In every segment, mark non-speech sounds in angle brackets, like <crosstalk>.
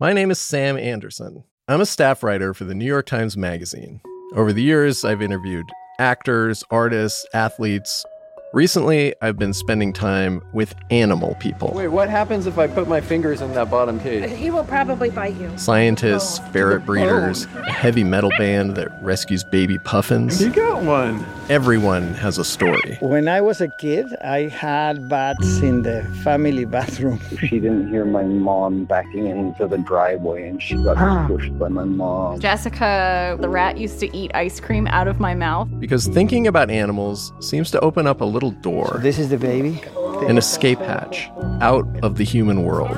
My name is Sam Anderson. I'm a staff writer for the New York Times Magazine. Over the years, I've interviewed actors, artists, athletes, Recently, I've been spending time with animal people. Wait, what happens if I put my fingers in that bottom cage? He will probably bite you. Scientists, oh. ferret breeders, a heavy metal band that rescues baby puffins. You got one. Everyone has a story. When I was a kid, I had bats in the family bathroom. <laughs> She didn't hear my mom backing into the driveway and she got ah. pushed by my mom. Jessica, the rat, used to eat ice cream out of my mouth. Because thinking about animals seems to open up a little door, So this is the baby. an escape hatch, out of the human world. Is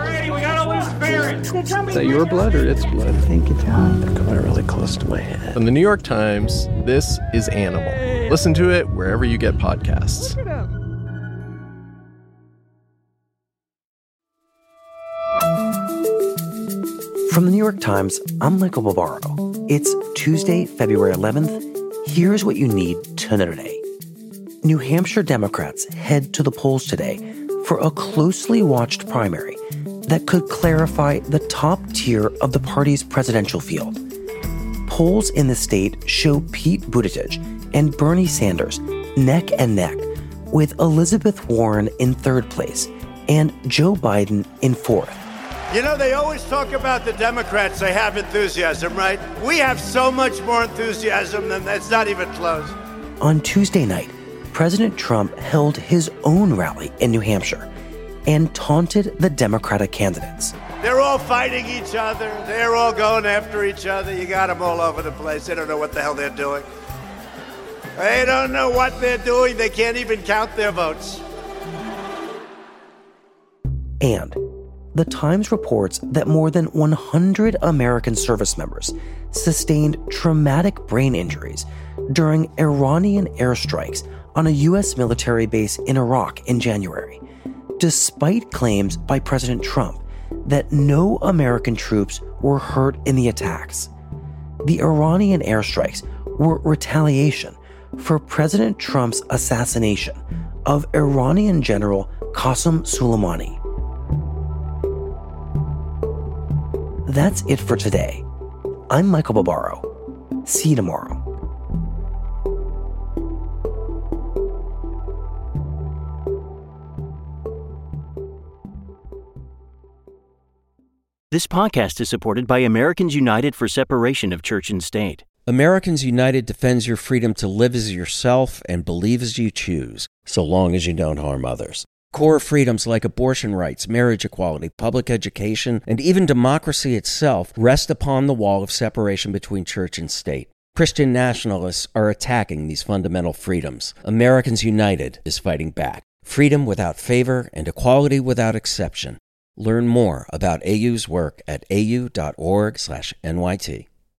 that your blood or its blood? I think it's on. Coming really close to my head. From the New York Times, this is Animal. Listen to it wherever you get podcasts. From the New York Times, I'm Michael Barbaro. It's Tuesday, February 11th. Here's what you need to know today. New Hampshire Democrats head to the polls today for a closely watched primary that could clarify the top tier of the party's presidential field. Polls in the state show Pete Buttigieg and Bernie Sanders neck and neck, with Elizabeth Warren in third place and Joe Biden in fourth. You know, they always talk about the Democrats, they have enthusiasm, right? We have so much more enthusiasm than that's not even close. On Tuesday night, President Trump held his own rally in New Hampshire and taunted the Democratic candidates. They're all fighting each other, they're all going after each other. You got them all over the place. They don't know what the hell they're doing. They don't know what they're doing, they can't even count their votes. And the Times reports that more than 100 American service members sustained traumatic brain injuries during Iranian airstrikes on a U.S. military base in Iraq in January, despite claims by President Trump that no American troops were hurt in the attacks. The Iranian airstrikes were retaliation for President Trump's assassination of Iranian General Qasem Soleimani. That's it for today. I'm Michael Barbaro. See you tomorrow. This podcast is supported by Americans United for Separation of Church and State. Americans United defends your freedom to live as yourself and believe as you choose, so long as you don't harm others. Core freedoms like abortion rights, marriage equality, public education, and even democracy itself rest upon the wall of separation between church and state. Christian nationalists are attacking these fundamental freedoms. Americans United is fighting back. Freedom without favor and equality without exception. Learn more about AU's work at au.org/nyt.